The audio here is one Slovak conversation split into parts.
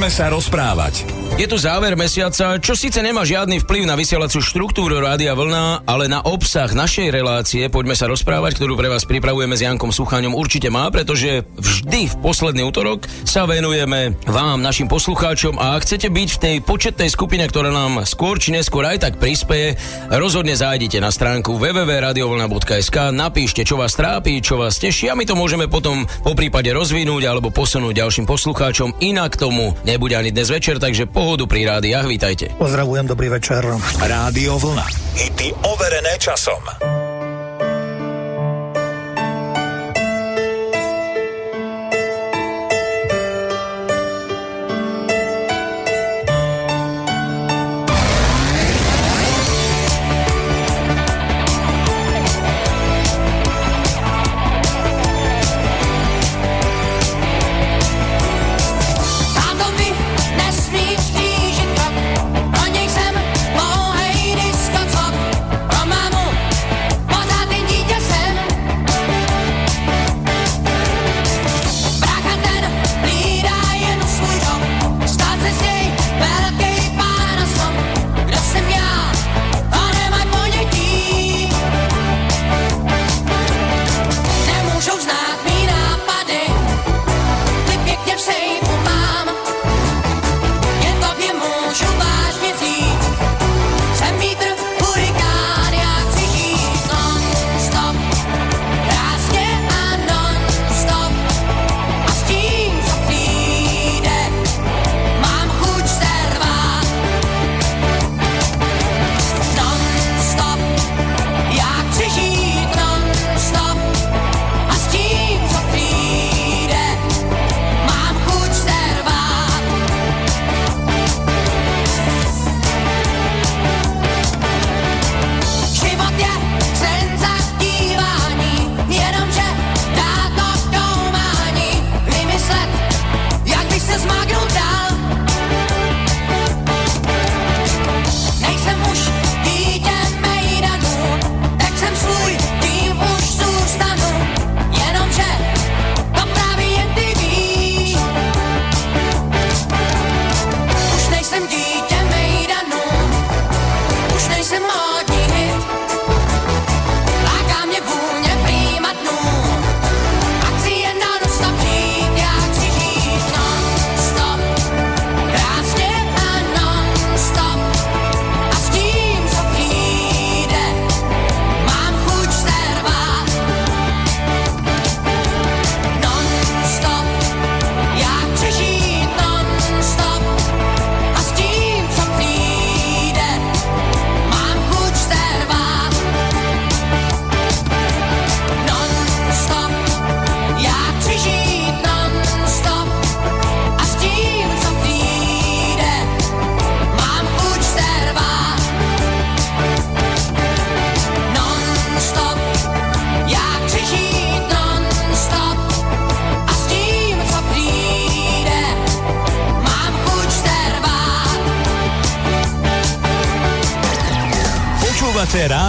Poďme sa rozprávať. Je tu záver mesiaca, čo síce nemá žiadny vplyv na vysielaciu štruktúru Rádia Vlna, ale na obsah našej relácie Poďme sa rozprávať, ktorú pre vás pripravujeme s Jankom Suchaňom, určite má, pretože vždy v posledný útorok sa venujeme vám, našim poslucháčom a ak chcete byť v tej početnej skupine, ktorá nám skôr či neskôr aj tak prispieje, rozhodne zájdite na stránku www.radiovlna.sk, napíšte, čo vás trápi, čo vás teší a my to môžeme potom po prípade rozvinúť alebo posunúť ďalším poslucháčom. Inak tomu nebude ani dnes večer, takže pohodu pri rádiách, vítajte. Pozdravujem, dobrý večer. Rádio Vlna. Hity overené časom.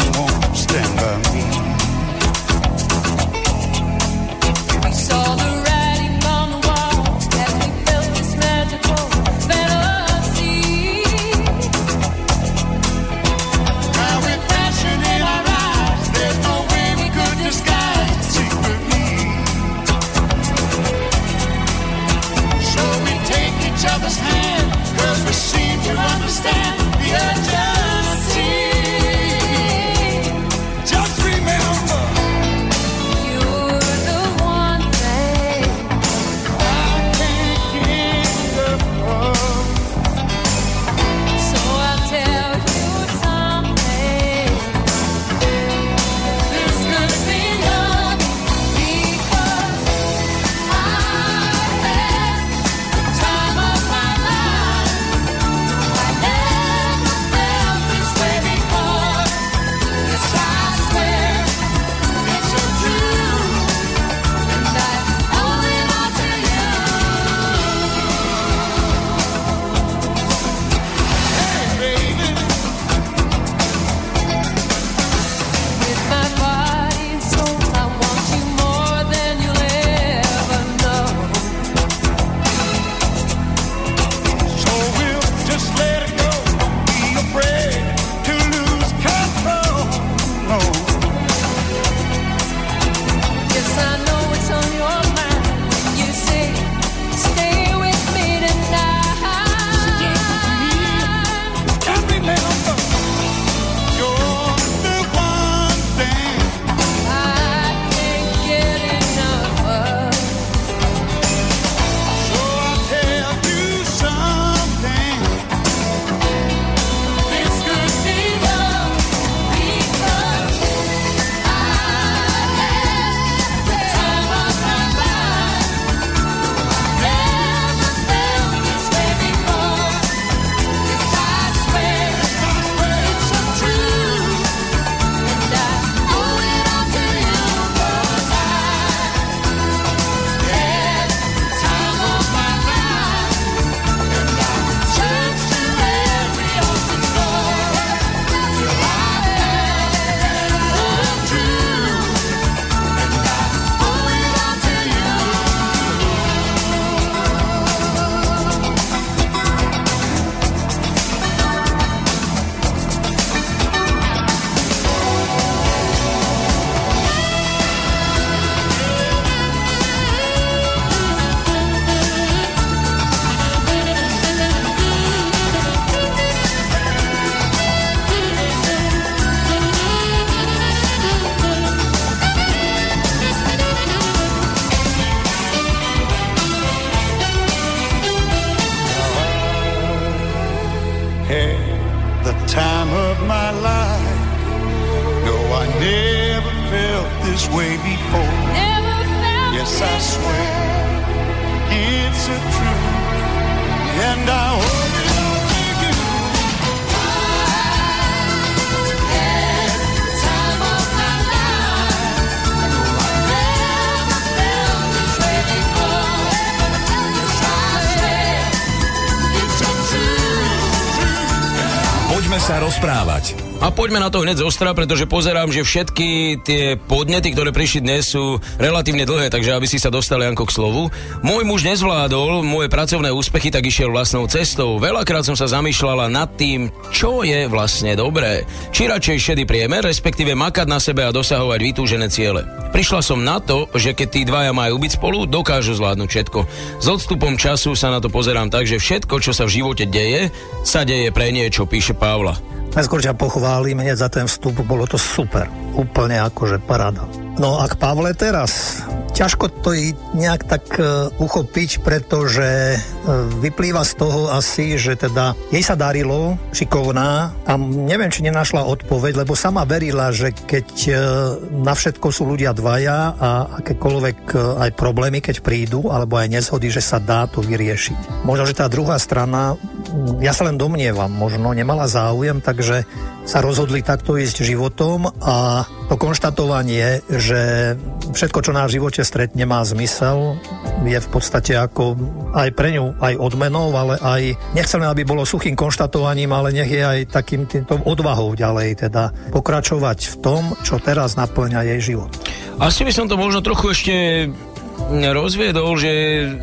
anyone. Sa rozprávať. A poďme na to hneď zostra, pretože pozerám, že všetky tie podnety, ktoré prišli dnes, sú relatívne dlhé, takže aby si sa dostali Janko k slovu. Môj muž nezvládol moje pracovné úspechy, tak išiel vlastnou cestou. Veľakrát som sa zamýšľala nad tým, čo je vlastne dobré. Či radšej šedý priemer, respektíve makať na sebe a dosahovať vytúžené ciele. Prišla som na to, že keď tí dvaja majú byť spolu, dokážu zvládnuť všetko. S odstupom času sa na to pozerám tak, že všetko, čo sa v živote deje, sa deje pre niečo, píše Pavla. Najskôr ťa pochválim hneď za ten vstup, bolo to super. Úplne akože paráda. No a k Pavle teraz. Ťažko to nejak tak uh, uchopiť, pretože uh, vyplýva z toho asi, že teda jej sa darilo, šikovná a neviem, či nenašla odpoveď, lebo sama verila, že keď uh, na všetko sú ľudia dvaja a akékoľvek aj problémy, keď prídu, alebo aj nezhody, že sa dá to vyriešiť. Možno, že tá druhá strana, ja sa len domnievam, možno nemala záujem, takže sa rozhodli takto ísť životom a to konštatovanie, že všetko, čo v živote stretne, má zmysel, je v podstate ako aj pre ňu aj odmenou, ale aj nechceme, aby bolo suchým konštatovaním, ale nech je aj takým týmto odvahou ďalej, teda pokračovať v tom, čo teraz naplňa jej život. Asi by som to možno trochu ešte rozviedol, že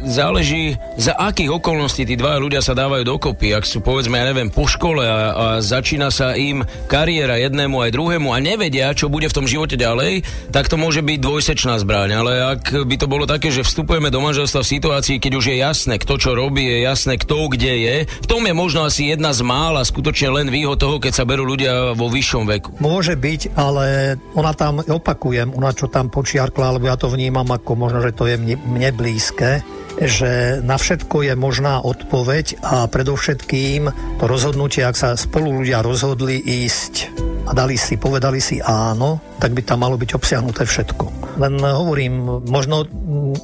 záleží za akých okolností tí dva ľudia sa dávajú dokopy. Ak sú povedzme, ja neviem, po škole a, a začína sa im kariéra jednému aj druhému a nevedia, čo bude v tom živote ďalej, tak to môže byť dvojsečná zbraň. Ale ak by to bolo také, že vstupujeme do manželstva v situácii, keď už je jasné, kto čo robí, je jasné, kto kde je, v tom je možno asi jedna z mála skutočne len výhod toho, keď sa berú ľudia vo vyššom veku. Môže byť, ale ona tam, opakujem, ona čo tam počiarkla, alebo ja to vnímam ako možno, že to je mne, mne blízke, že na všetko je možná odpoveď a predovšetkým to rozhodnutie, ak sa spolu ľudia rozhodli ísť a dali si, povedali si áno, tak by tam malo byť obsiahnuté všetko. Len hovorím, možno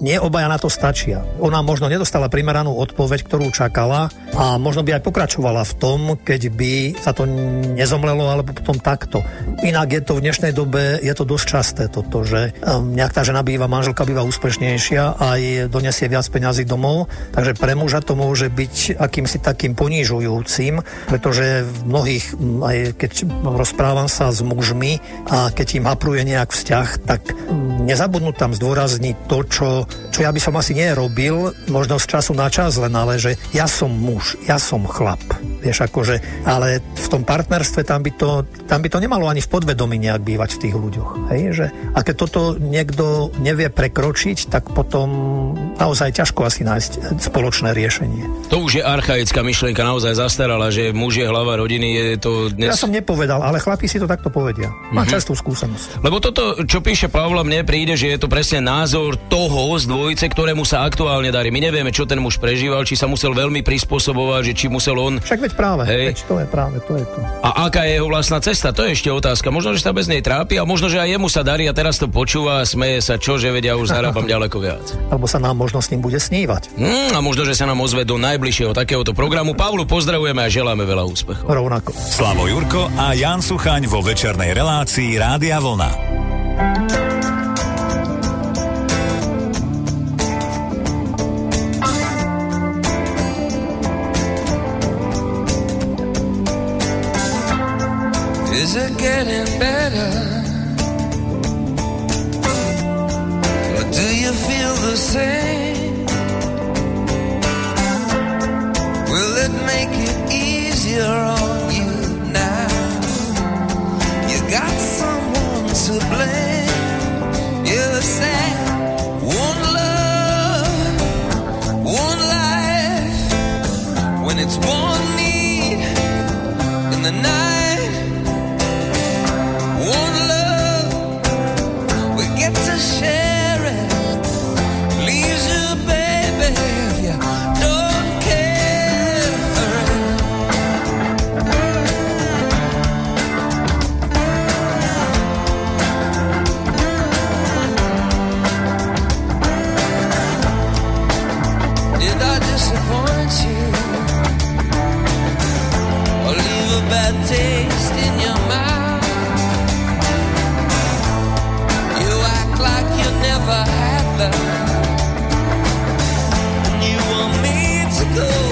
nie obaja na to stačia. Ona možno nedostala primeranú odpoveď, ktorú čakala a možno by aj pokračovala v tom, keď by sa to nezomlelo, alebo potom takto. Inak je to v dnešnej dobe, je to dosť časté toto, že um, nejak tá žena býva, manželka býva úspešnejšia a donesie viac peňazí domov, takže pre muža to môže byť akýmsi takým ponížujúcim, pretože v mnohých, aj keď rozprávam sa s mužmi a keď im hapruje nejak vzťah, tak nezabudnú tam zdôrazniť to, čo, čo ja by som asi nerobil, možno z času na čas len, ale že ja som muž, ja som chlap. Vieš, akože, ale v tom partnerstve tam by, to, tam by to nemalo ani v podvedomí nejak bývať v tých ľuďoch. Hej? Že, a keď toto niekto nevie prekročiť, tak potom naozaj ťažko asi nájsť spoločné riešenie. To už je archaická myšlienka, naozaj zastarala, že muž je hlava rodiny, je to dnes... Ja som nepovedal, ale chlapi si to takto povedia. Má mm-hmm. častú skúsenosť. Lebo toto, čo píše Pavla, mne príde, že je to presne názor toho z dvojice, ktorému sa aktuálne darí. My nevieme, čo ten muž prežíval, či sa musel veľmi prispôsobovať, že či musel on... Však veď práve, hej. veď to je práve, to je to. A aká je jeho vlastná cesta, to je ešte otázka. Možno, že sa bez nej trápi a možno, že aj jemu sa darí a teraz to počúva a smeje sa, čo, že vedia, už zarábam ďaleko viac. Alebo sa nám možno s ním bude snívať. Hmm, a možno, že sa nám ozve do najbližšieho takéhoto programu. Pavlu pozdravujeme a želáme veľa úspechov. Rovnako. Slavo Jurko a Jan Suchaň vo večernej relácii Rádia Vlna. Is it getting better? disappoint you or leave a bad taste in your mouth. You act like you never had love, and you want me to go.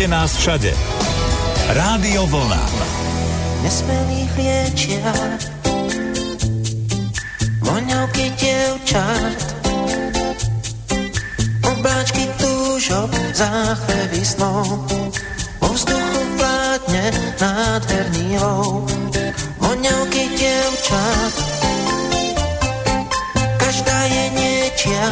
Počúvajte nás všade. Rádio Vlna. Nesmelých liečia voňavky dievčat. Obláčky túžok, záchvevy snov. Vo vzduchu vládne nádherný lov. Voňavky dievčat. Každá je niečia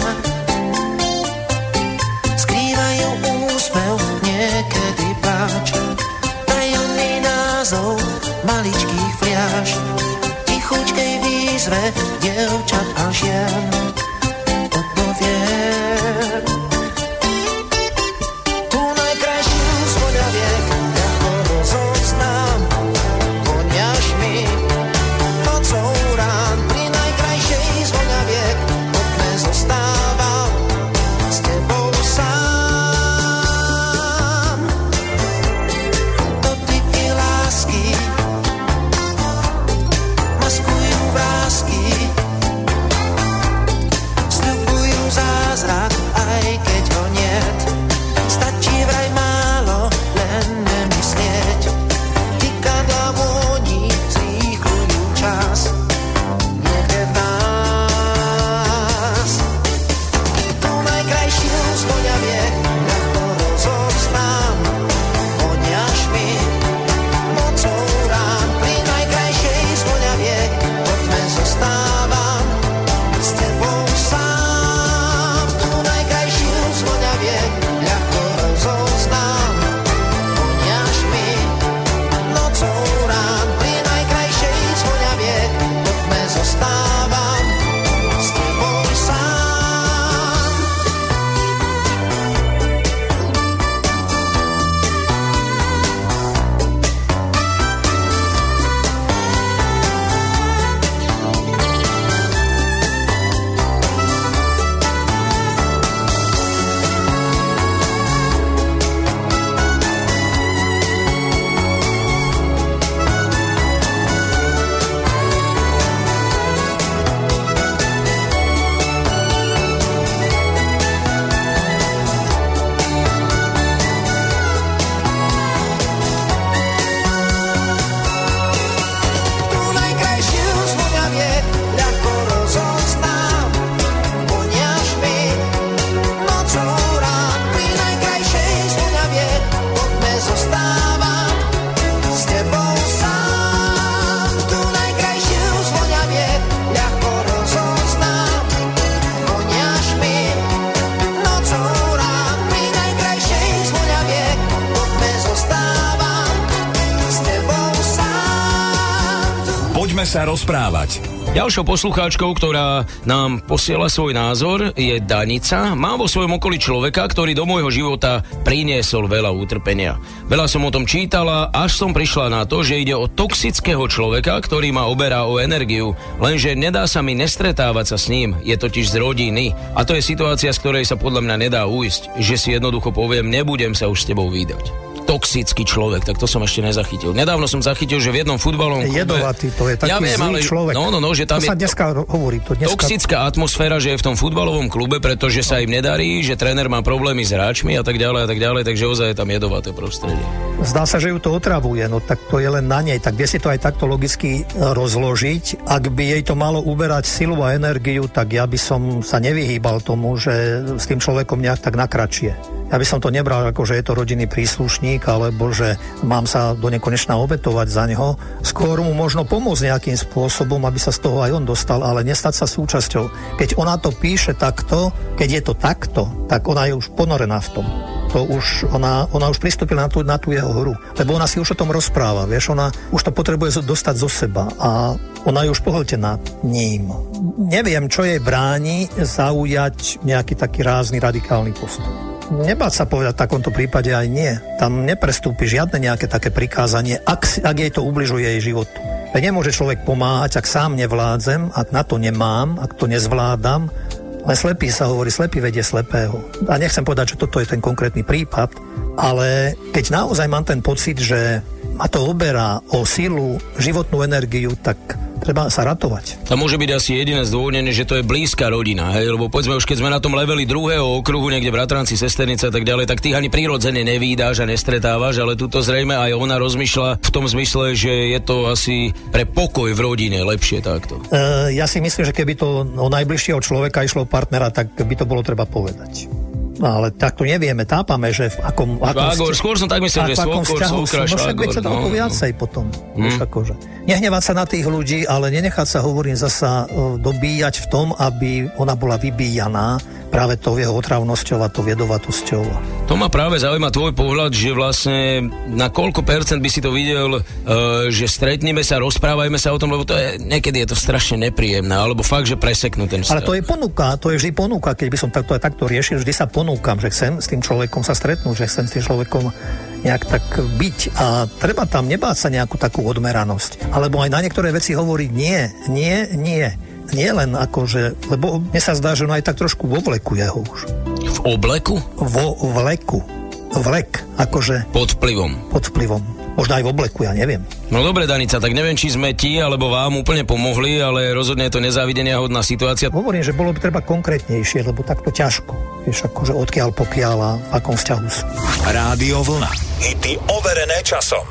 sa rozprávať. Ďalšou poslucháčkou, ktorá nám posiela svoj názor, je Danica. Mám vo svojom okolí človeka, ktorý do môjho života priniesol veľa utrpenia. Veľa som o tom čítala, až som prišla na to, že ide o toxického človeka, ktorý ma oberá o energiu, lenže nedá sa mi nestretávať sa s ním, je totiž z rodiny. A to je situácia, z ktorej sa podľa mňa nedá ujsť, že si jednoducho poviem, nebudem sa už s tebou vydať toxický človek, tak to som ešte nezachytil. Nedávno som zachytil, že v jednom futbalovom klube... Jedovatý, to je taký ja viem, ale, človek. No, no, no, že tam to je sa dneska hovorí. To dneska... Toxická atmosféra, že je v tom futbalovom klube, pretože sa im nedarí, že tréner má problémy s hráčmi a tak ďalej a tak ďalej, takže ozaj je tam jedovaté prostredie. Zdá sa, že ju to otravuje, no tak to je len na nej. Tak vie si to aj takto logicky rozložiť. Ak by jej to malo uberať silu a energiu, tak ja by som sa nevyhýbal tomu, že s tým človekom nejak tak nakračie. Ja by som to nebral ako, že je to rodinný príslušník, alebo že mám sa do nekonečna obetovať za neho. Skôr mu možno pomôcť nejakým spôsobom, aby sa z toho aj on dostal, ale nestať sa súčasťou. Keď ona to píše takto, keď je to takto, tak ona je už ponorená v tom to už, ona, ona už pristúpila na tú, na tú jeho hru. Lebo ona si už o tom rozpráva, vieš, ona už to potrebuje dostať zo seba a ona je už pohltená ním. Neviem, čo jej bráni zaujať nejaký taký rázny radikálny postup nebáť sa povedať v takomto prípade aj nie. Tam neprestúpi žiadne nejaké také prikázanie, ak, ak jej to ubližuje jej životu. Veď nemôže človek pomáhať, ak sám nevládzem, ak na to nemám, ak to nezvládam, len slepý sa hovorí, slepý vedie slepého. A nechcem povedať, že toto je ten konkrétny prípad, ale keď naozaj mám ten pocit, že ma to oberá o sílu, životnú energiu, tak treba sa ratovať. To môže byť asi jediné zdôvodnenie, že to je blízka rodina, hej? lebo povedzme už keď sme na tom leveli druhého okruhu, niekde bratranci, sesternice a tak ďalej, tak tých ani prirodzene nevídáš a nestretávaš, ale tuto zrejme aj ona rozmýšľa v tom zmysle, že je to asi pre pokoj v rodine lepšie takto. E, ja si myslím, že keby to o najbližšieho človeka išlo partnera, tak by to bolo treba povedať. No, ale tak to nevieme, tápame, že v akom... akom Švágor, skôr som tak myslel, že svokor, svokra, No však veď sa to no, viacej potom. Hmm. Akože. Nehnevať sa na tých ľudí, ale nenechať sa, hovorím, zasa dobíjať v tom, aby ona bola vybíjaná práve tou jeho otravnosťou a tou viedovatosťou. To ma práve zaujíma tvoj pohľad, že vlastne na koľko percent by si to videl, uh, že stretneme sa, rozprávajme sa o tom, lebo to je, niekedy je to strašne nepríjemné, alebo fakt, že preseknú ten vzťah. Ale to je ponuka, to je vždy ponuka, keď by som takto, takto riešil, vždy sa ponúkam, že chcem s tým človekom sa stretnúť, že chcem s tým človekom nejak tak byť a treba tam nebáť sa nejakú takú odmeranosť. Alebo aj na niektoré veci hovoriť nie, nie, nie nie len akože, lebo mne sa zdá, že on aj tak trošku vo vleku jeho už. V obleku? Vo vleku. Vlek, akože... Pod vplyvom. Pod vplyvom. Možno aj v obleku, ja neviem. No dobre, Danica, tak neviem, či sme ti alebo vám úplne pomohli, ale rozhodne je to nezávidenia hodná situácia. Hovorím, že bolo by treba konkrétnejšie, lebo takto ťažko. Vieš, akože odkiaľ, pokiaľ a v akom vzťahu sú. Rádio Vlna. Hity overené časom.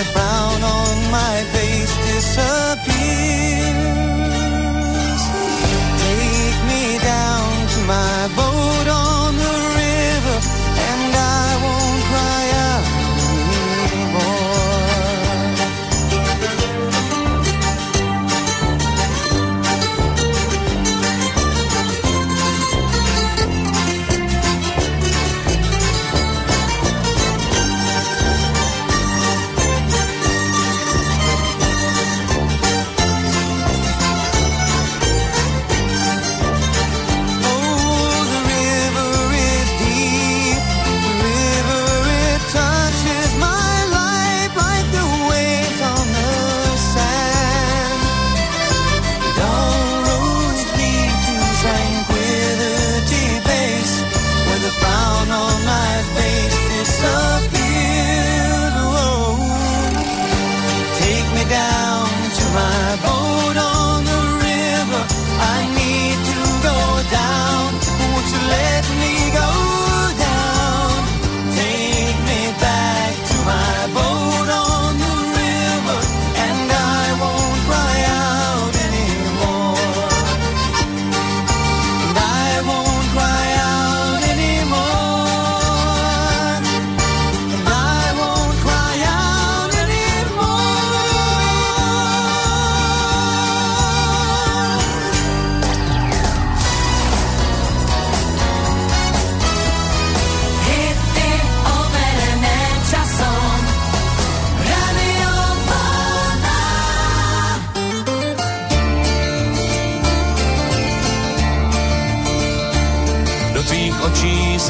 the frown on my face disappears. Take me down to my bones.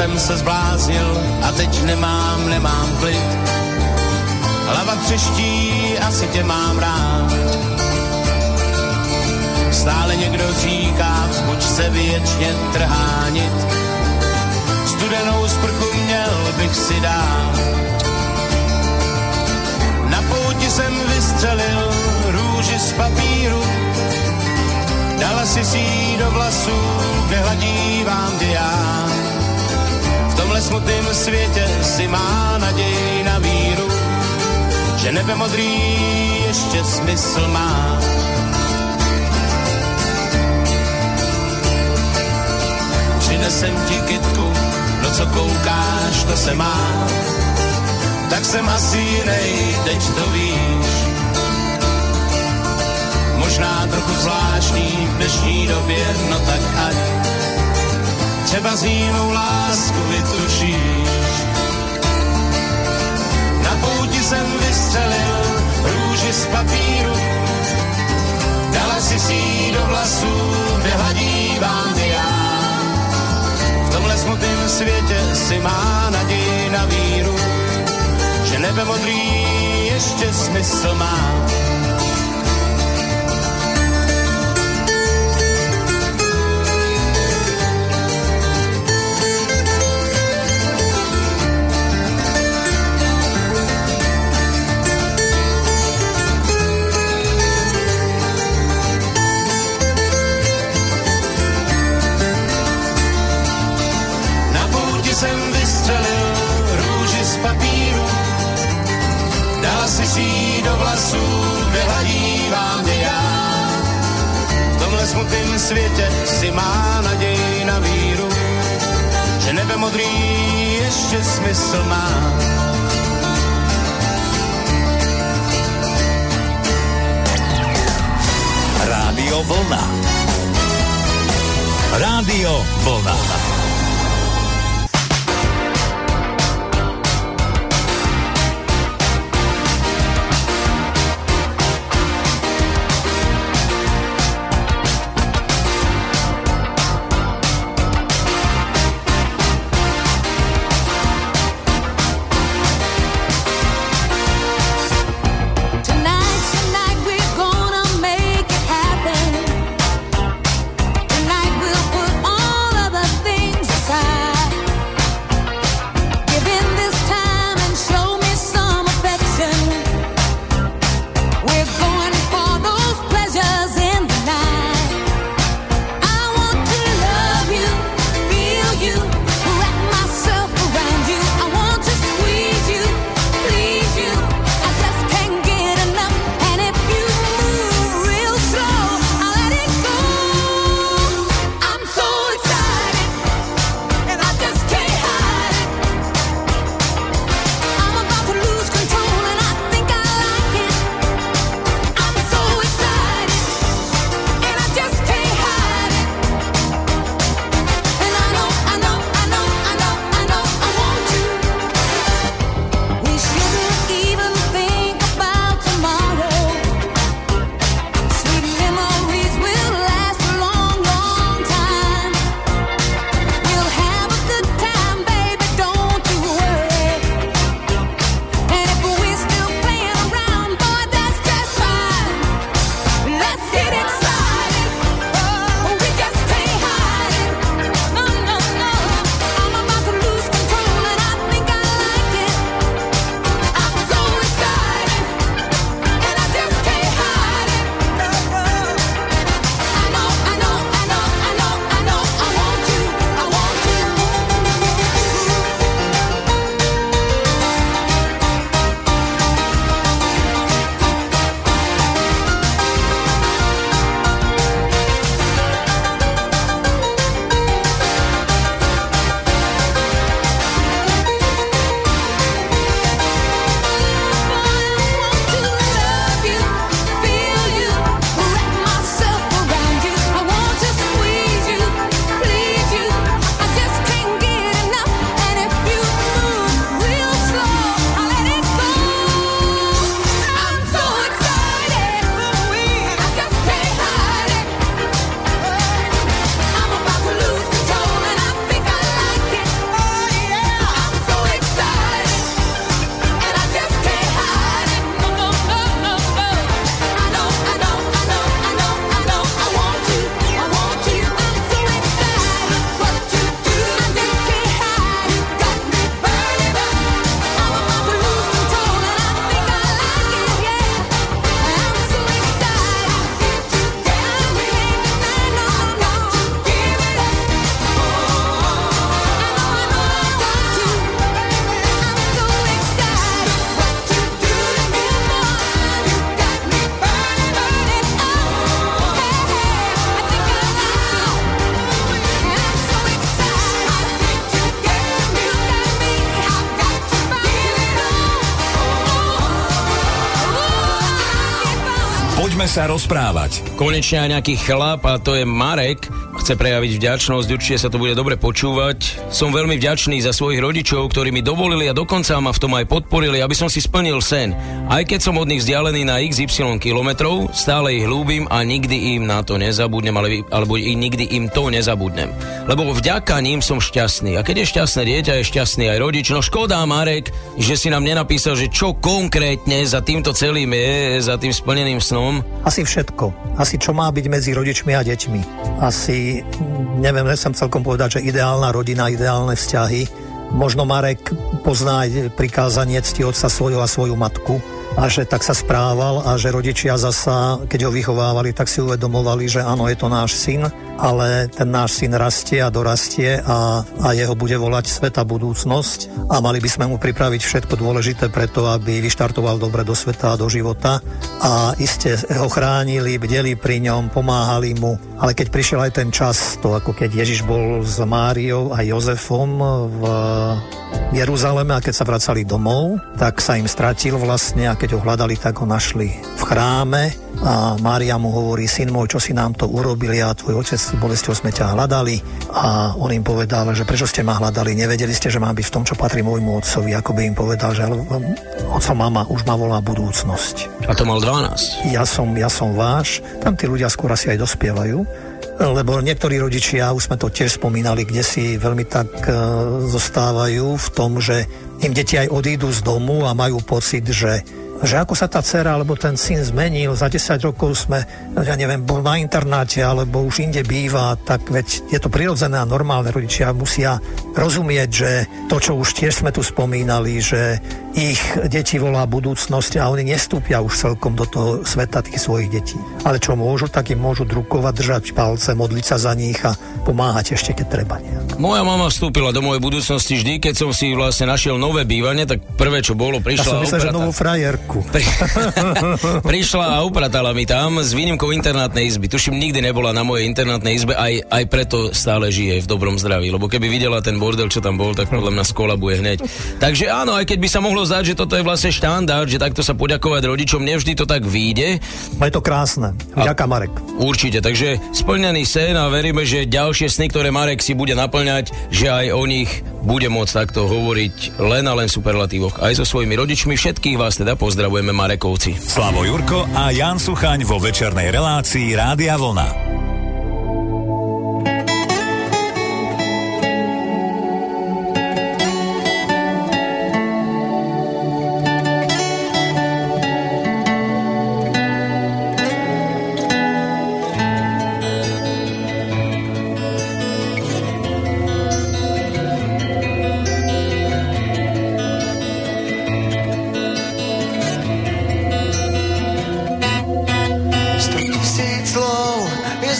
Jsem se zbláznil a teď nemám, nemám klid. Hlava třeští, asi tě mám rád. Stále někdo říká, vzbuď se věčně trhánit. Studenou sprchu měl bych si dát. Na pouti jsem vystřelil růži z papíru, dala si si do vlasů, kde hladí vám já. V tomhle smutném světě si má naději na víru, že nebe modrý ještě smysl má. Přinesem ti kytku, no co koukáš, to se má. Tak jsem asi jinej, teď to víš. Možná trochu zvláštní v dnešní době, no tak ať třeba z jinou lásku vytušíš. Na pouti jsem vystřelil růži z papíru, dala si si do vlasů, kde hladí vám já. V tomhle smutném světě si má naději na víru, že nebe modrý ještě smysl má. Světě si má naději na víru, že nebe modrý ještě smysl má. Rádio Vlna. Rádio Vlna. Sa rozprávať. Konečne aj nejaký chlap, a to je Marek, chce prejaviť vďačnosť, určite sa to bude dobre počúvať. Som veľmi vďačný za svojich rodičov, ktorí mi dovolili a dokonca ma v tom aj podporili, aby som si splnil sen. Aj keď som od nich vzdialený na XY kilometrov, stále ich ľúbim a nikdy im na to nezabudnem, ale, alebo i nikdy im to nezabudnem. Lebo vďaka ním som šťastný. A keď je šťastné dieťa, je šťastný aj rodič. No škoda, Marek, že si nám nenapísal, že čo konkrétne za týmto celým je, za tým splneným snom. Asi všetko. Asi čo má byť medzi rodičmi a deťmi. Asi neviem, nechcem celkom povedať, že ideálna rodina, ideálne vzťahy. Možno Marek pozná prikázanie cti otca svojho a svoju matku a že tak sa správal a že rodičia zasa, keď ho vychovávali, tak si uvedomovali, že áno, je to náš syn, ale ten náš syn rastie a dorastie a, a jeho bude volať sveta budúcnosť. A mali by sme mu pripraviť všetko dôležité preto, aby vyštartoval dobre do sveta a do života. A iste ho chránili, bdeli pri ňom, pomáhali mu, ale keď prišiel aj ten čas, to ako keď Ježiš bol s Máriou a Jozefom v Jeruzaleme a keď sa vracali domov, tak sa im stratil vlastne a keď ho hľadali, tak ho našli v chráme a Mária mu hovorí, syn môj, čo si nám to urobili? A tvoj otec s bolesťou sme ťa hľadali. A on im povedal, že prečo ste ma hľadali, nevedeli ste, že mám byť v tom, čo patrí môjmu otcovi, ako by im povedal, že oco mama už ma volá budúcnosť. A to mal 12. Ja som, ja som váš, tam tí ľudia skôr asi aj dospievajú, lebo niektorí rodičia, už sme to tiež spomínali, kde si veľmi tak e, zostávajú v tom, že im deti aj odídu z domu a majú pocit, že že ako sa tá dcera alebo ten syn zmenil, za 10 rokov sme, ja neviem, bol na internáte alebo už inde býva, tak veď je to prirodzené a normálne. Rodičia musia rozumieť, že to, čo už tiež sme tu spomínali, že ich deti volá budúcnosť a oni nestúpia už celkom do toho sveta tých svojich detí. Ale čo môžu, tak im môžu drukovať, držať palce, modliť sa za nich a pomáhať ešte, keď treba nejak. Moja mama vstúpila do mojej budúcnosti vždy, keď som si vlastne našiel nové bývanie, tak prvé, čo bolo, prišla Ja som myslel, že novú frajerku. Pri... prišla a upratala mi tam s výnimkou internátnej izby. Tuším, nikdy nebola na mojej internátnej izbe, aj, aj preto stále žije v dobrom zdraví. Lebo keby videla ten bordel, čo tam bol, tak podľa mňa skolabuje hneď. Takže áno, aj keď by sa mohlo zdať, že toto je vlastne štandard, že takto sa poďakovať rodičom, nevždy to tak vyjde. Je to krásne. Ďaká Marek. Určite, takže splnený sen a veríme, že ďalšie sny, ktoré Marek si bude naplňať, že aj o nich bude môcť takto hovoriť len a len superlatívoch. Aj so svojimi rodičmi všetkých vás teda pozdravujeme Marekovci. Slavo Jurko a Jan Suchaň vo večernej relácii Rádia Vlna.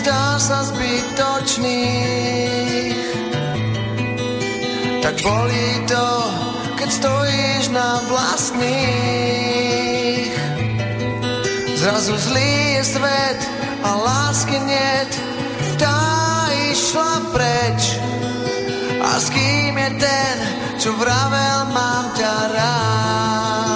Zdá sa zbytočných Tak bolí to, keď stojíš na vlastných. Zrazu zlý je svet a lásky niet Tá išla preč. A s kým je ten, čo vravel mám ťa rád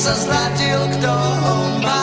sa stratil, kto ho má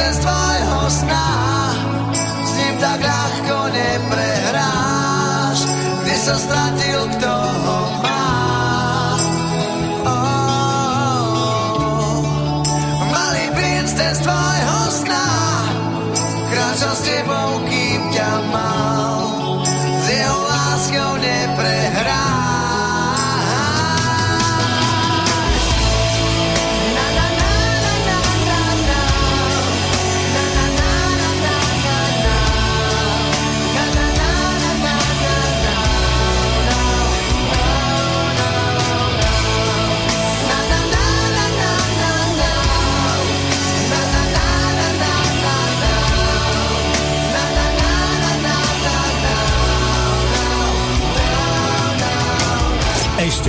sen z tvojho sna S ním tak ľahko neprehráš Kde sa stratil, kto ho má Oh, oh, oh. Malý princ, ten z tvojho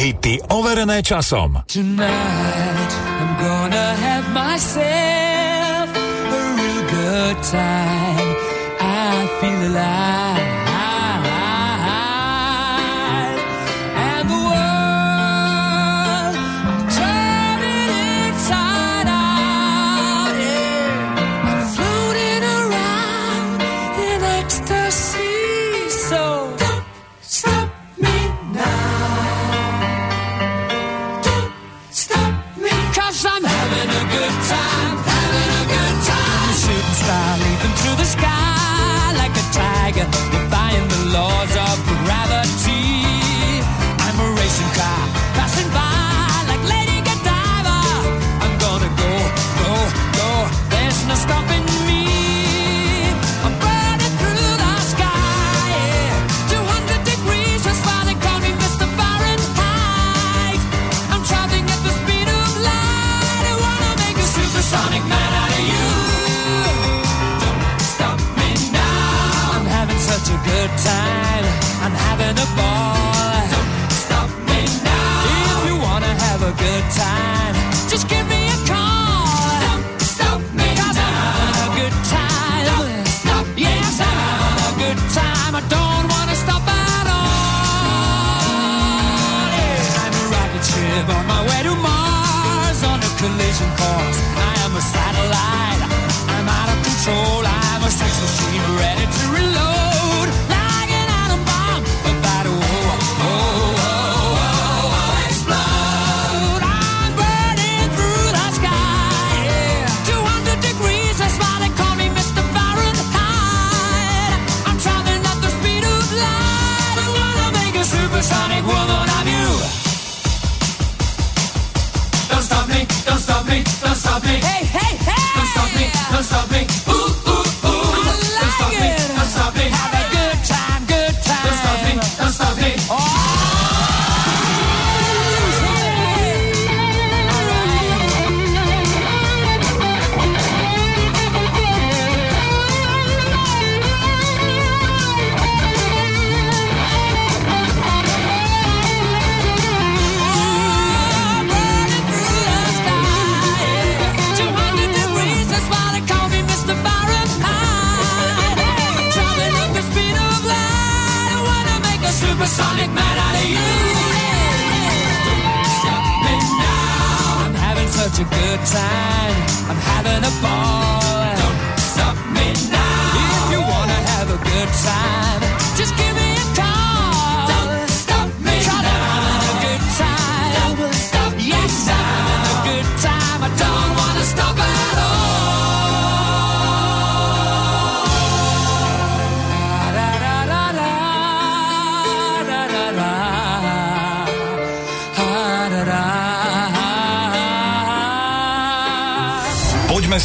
Hity overené časom. Tonight I'm gonna have myself a real good time. I feel alive. I am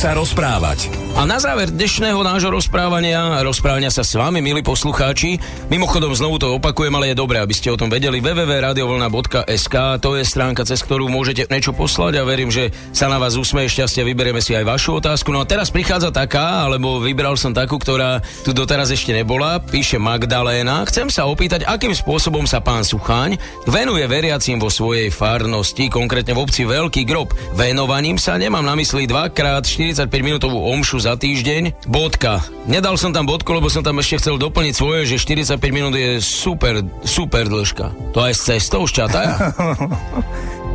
sa rozprávať. A na záver dnešného nášho rozprávania, rozprávania sa s vami, milí poslucháči, mimochodom znovu to opakujem, ale je dobré, aby ste o tom vedeli, www.radiovolna.sk, to je stránka, cez ktorú môžete niečo poslať a verím, že sa na vás usmeje šťastie, vyberieme si aj vašu otázku. No a teraz prichádza taká, alebo vybral som takú, ktorá tu doteraz ešte nebola, píše Magdaléna. Chcem sa opýtať, akým spôsobom sa pán Suchaň venuje veriacím vo svojej farnosti, konkrétne v obci Veľký grob. Venovaním sa nemám na mysli dvakrát 45 minútovú omšu za týždeň. Bodka. Nedal som tam bodku, lebo som tam ešte chcel doplniť svoje, že 45 minút je super, super dĺžka. To aj s cestou šťata?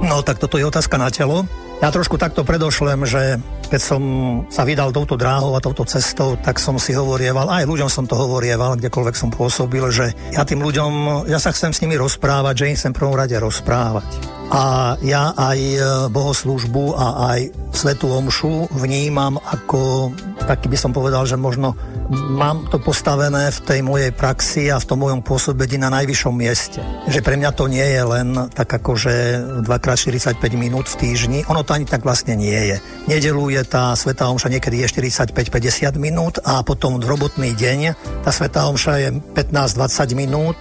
No tak toto je otázka na telo. Ja trošku takto predošlem, že keď som sa vydal touto dráhou a touto cestou, tak som si hovorieval, aj ľuďom som to hovorieval, kdekoľvek som pôsobil, že ja tým ľuďom, ja sa chcem s nimi rozprávať, že im chcem prvom rade rozprávať. A ja aj e, bohoslúžbu a aj svetú omšu vnímam ako, taký by som povedal, že možno mám to postavené v tej mojej praxi a v tom mojom pôsobení na najvyššom mieste. Že pre mňa to nie je len tak ako, že 2x45 minút v týždni. Ono to ani tak vlastne nie je. Nedelu je tá Svetá Omša niekedy je 45-50 minút a potom v robotný deň tá Svetá Omša je 15-20 minút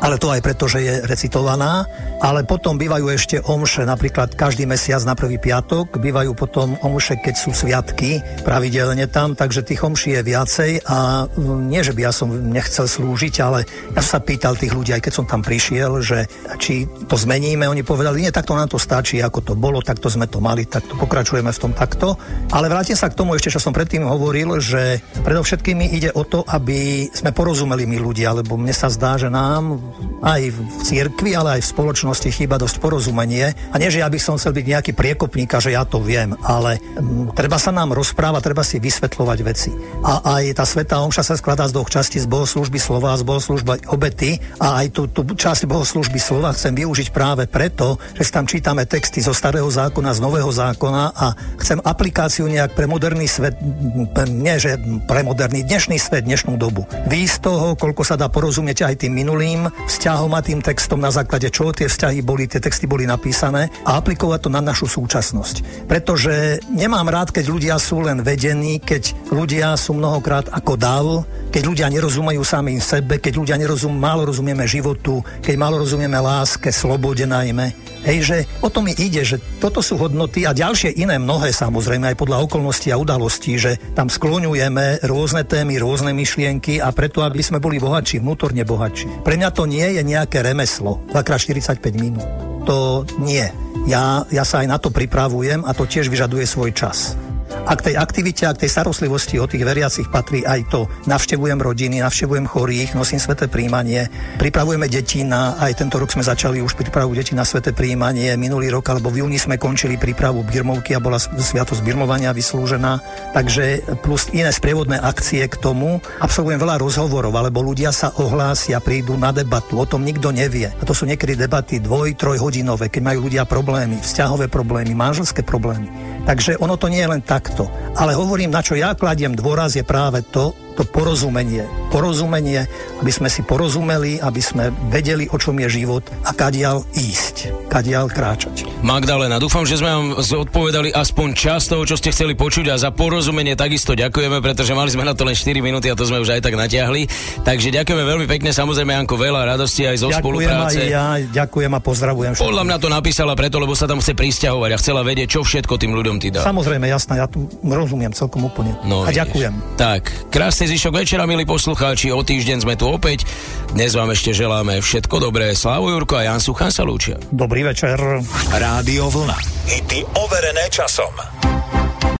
ale to aj preto, že je recitovaná. Ale potom bývajú ešte omše, napríklad každý mesiac na prvý piatok, bývajú potom omše, keď sú sviatky, pravidelne tam, takže tých omší je viacej a mm, nie, že by ja som nechcel slúžiť, ale ja sa pýtal tých ľudí, aj keď som tam prišiel, že či to zmeníme, oni povedali, nie, takto nám to stačí, ako to bolo, takto sme to mali, takto pokračujeme v tom takto. Ale vrátim sa k tomu ešte, čo som predtým hovoril, že predovšetkými ide o to, aby sme porozumeli my ľudia, lebo mne sa zdá, že nám aj v cirkvi, ale aj v spoločnosti chýba dosť porozumenie. A nie, že ja by som chcel byť nejaký priekopník a že ja to viem, ale m, treba sa nám rozprávať, treba si vysvetľovať veci. A aj tá Sveta Omša sa skladá z dvoch častí, z bohoslúžby slova a z bohoslúžby obety. A aj tú, tú časť bohoslúžby slova chcem využiť práve preto, že si tam čítame texty zo starého zákona, z nového zákona a chcem aplikáciu nejak pre moderný svet, nie že pre moderný, dnešný svet, dnešnú dobu. Vy z toho, koľko sa dá porozumieť aj tým minulým vzťahom a tým textom, na základe čoho tie vzťahy boli, tie texty boli napísané a aplikovať to na našu súčasnosť. Pretože nemám rád, keď ľudia sú len vedení, keď ľudia sú mnohokrát ako dav, keď ľudia nerozumejú sami sebe, keď ľudia nerozum, málo rozumieme životu, keď málo rozumieme láske, slobode najmä. Hej, že o to mi ide, že toto sú hodnoty a ďalšie iné mnohé samozrejme aj podľa okolností a udalostí, že tam skloňujeme rôzne témy, rôzne myšlienky a preto, aby sme boli bohatší, vnútorne bohatší. Pre mňa to nie je nejaké remeslo, 2x45 minút. To nie. Ja, ja sa aj na to pripravujem a to tiež vyžaduje svoj čas. A k tej aktivite a k tej starostlivosti o tých veriacich patrí aj to. Navštevujem rodiny, navštevujem chorých, nosím sveté príjmanie, pripravujeme deti na, aj tento rok sme začali už prípravu detí na sveté príjmanie, minulý rok alebo v júni sme končili prípravu birmovky a bola sviatosť birmovania vyslúžená, takže plus iné sprievodné akcie k tomu. Absolvujem veľa rozhovorov, alebo ľudia sa ohlásia, prídu na debatu, o tom nikto nevie. A to sú niekedy debaty dvoj, trojhodinové, keď majú ľudia problémy, vzťahové problémy, manželské problémy. Takže ono to nie je len takto. Ale hovorím, na čo ja kladiem dôraz, je práve to, to porozumenie. Porozumenie, aby sme si porozumeli, aby sme vedeli, o čom je život a kadial ísť, kadial kráčať. Magdalena, dúfam, že sme vám odpovedali aspoň čas toho, čo ste chceli počuť a za porozumenie takisto ďakujeme, pretože mali sme na to len 4 minúty a to sme už aj tak natiahli. Takže ďakujeme veľmi pekne, samozrejme, Janko, veľa radosti aj zo ďakujem spolupráce. Aj ja, ďakujem a pozdravujem všetkých. Podľa mňa to napísala preto, lebo sa tam chce prisťahovať a chcela vedieť, čo všetko tým ľuďom ty dá. Samozrejme, jasné, ja tu rozumiem celkom úplne. No, a vidíš. ďakujem. Tak, krásny zvyšok večera, milí poslucháči, o týždeň sme tu opäť. Dnes vám ešte želáme všetko dobré. Slávo Jurko a Jan Suchan sa lúčia. Dobrý večer. Rádio Vlna. Hity overené časom.